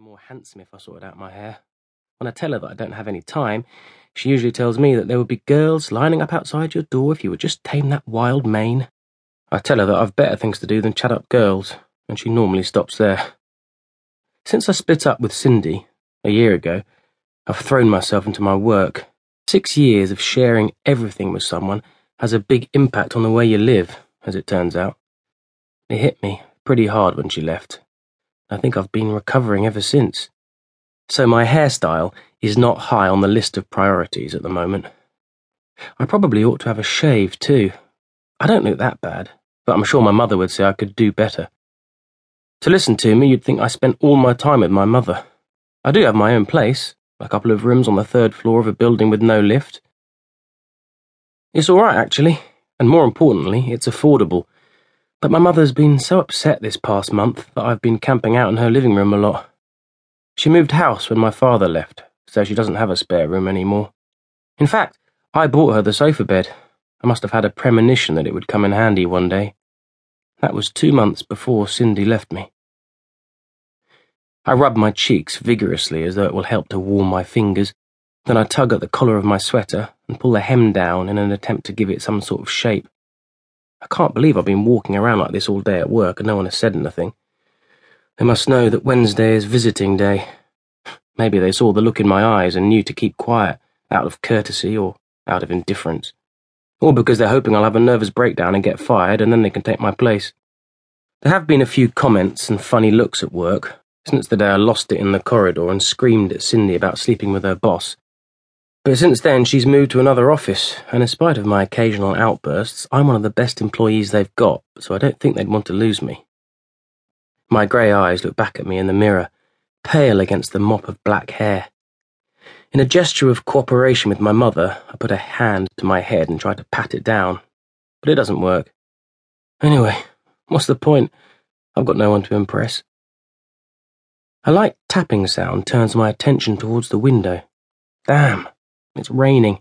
more handsome if I sorted out my hair. When I tell her that I don't have any time, she usually tells me that there would be girls lining up outside your door if you would just tame that wild mane. I tell her that I've better things to do than chat up girls, and she normally stops there. Since I split up with Cindy, a year ago, I've thrown myself into my work. Six years of sharing everything with someone has a big impact on the way you live, as it turns out. It hit me pretty hard when she left. I think I've been recovering ever since. So my hairstyle is not high on the list of priorities at the moment. I probably ought to have a shave too. I don't look that bad, but I'm sure my mother would say I could do better. To listen to me, you'd think I spent all my time with my mother. I do have my own place, a couple of rooms on the third floor of a building with no lift. It's all right, actually, and more importantly, it's affordable but my mother's been so upset this past month that I've been camping out in her living room a lot. She moved house when my father left, so she doesn't have a spare room anymore. In fact, I bought her the sofa bed. I must have had a premonition that it would come in handy one day. That was two months before Cindy left me. I rub my cheeks vigorously as though it will help to warm my fingers. Then I tug at the collar of my sweater and pull the hem down in an attempt to give it some sort of shape. I can't believe I've been walking around like this all day at work and no one has said anything. They must know that Wednesday is visiting day. Maybe they saw the look in my eyes and knew to keep quiet, out of courtesy or out of indifference. Or because they're hoping I'll have a nervous breakdown and get fired and then they can take my place. There have been a few comments and funny looks at work since the day I lost it in the corridor and screamed at Cindy about sleeping with her boss. But since then, she's moved to another office, and in spite of my occasional outbursts, I'm one of the best employees they've got, so I don't think they'd want to lose me. My grey eyes look back at me in the mirror, pale against the mop of black hair. In a gesture of cooperation with my mother, I put a hand to my head and try to pat it down, but it doesn't work. Anyway, what's the point? I've got no one to impress. A light tapping sound turns my attention towards the window. Damn. It's raining.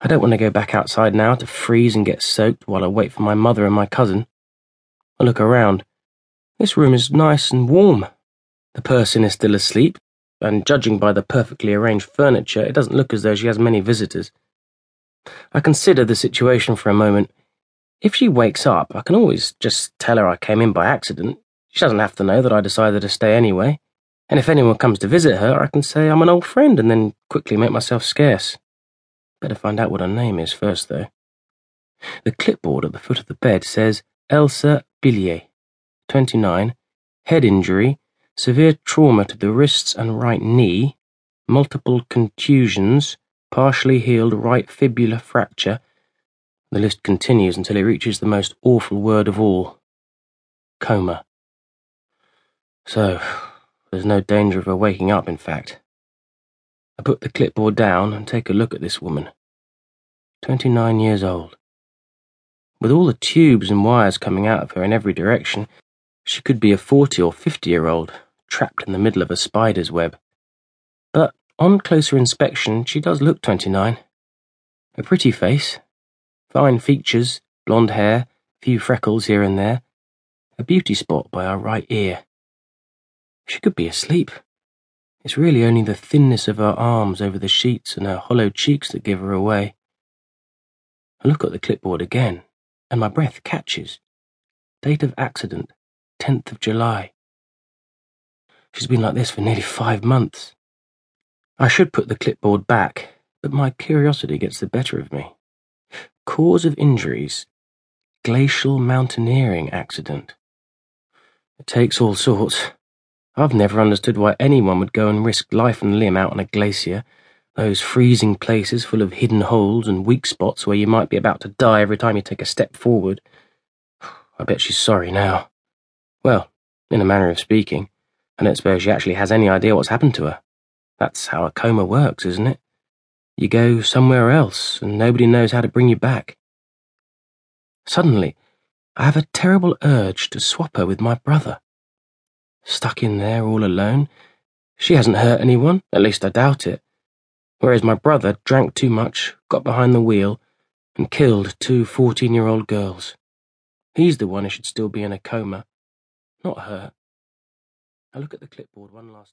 I don't want to go back outside now to freeze and get soaked while I wait for my mother and my cousin. I look around. This room is nice and warm. The person is still asleep, and judging by the perfectly arranged furniture, it doesn't look as though she has many visitors. I consider the situation for a moment. If she wakes up, I can always just tell her I came in by accident. She doesn't have to know that I decided to stay anyway. And if anyone comes to visit her, I can say I'm an old friend and then quickly make myself scarce. Better find out what her name is first, though. The clipboard at the foot of the bed says Elsa Billier, 29, head injury, severe trauma to the wrists and right knee, multiple contusions, partially healed right fibula fracture. The list continues until it reaches the most awful word of all coma. So, there's no danger of her waking up, in fact. I put the clipboard down and take a look at this woman. 29 years old. With all the tubes and wires coming out of her in every direction, she could be a 40 or 50 year old, trapped in the middle of a spider's web. But on closer inspection, she does look 29. A pretty face, fine features, blonde hair, few freckles here and there, a beauty spot by her right ear. She could be asleep. It's really only the thinness of her arms over the sheets and her hollow cheeks that give her away. I look at the clipboard again, and my breath catches. Date of accident, 10th of July. She's been like this for nearly five months. I should put the clipboard back, but my curiosity gets the better of me. Cause of injuries, glacial mountaineering accident. It takes all sorts. I've never understood why anyone would go and risk life and limb out on a glacier, those freezing places full of hidden holes and weak spots where you might be about to die every time you take a step forward. I bet she's sorry now. Well, in a manner of speaking, I don't suppose she actually has any idea what's happened to her. That's how a coma works, isn't it? You go somewhere else, and nobody knows how to bring you back. Suddenly, I have a terrible urge to swap her with my brother stuck in there all alone. She hasn't hurt anyone, at least I doubt it. Whereas my brother drank too much, got behind the wheel, and killed two 14 year old girls. He's the one who should still be in a coma, not her. I look at the clipboard one last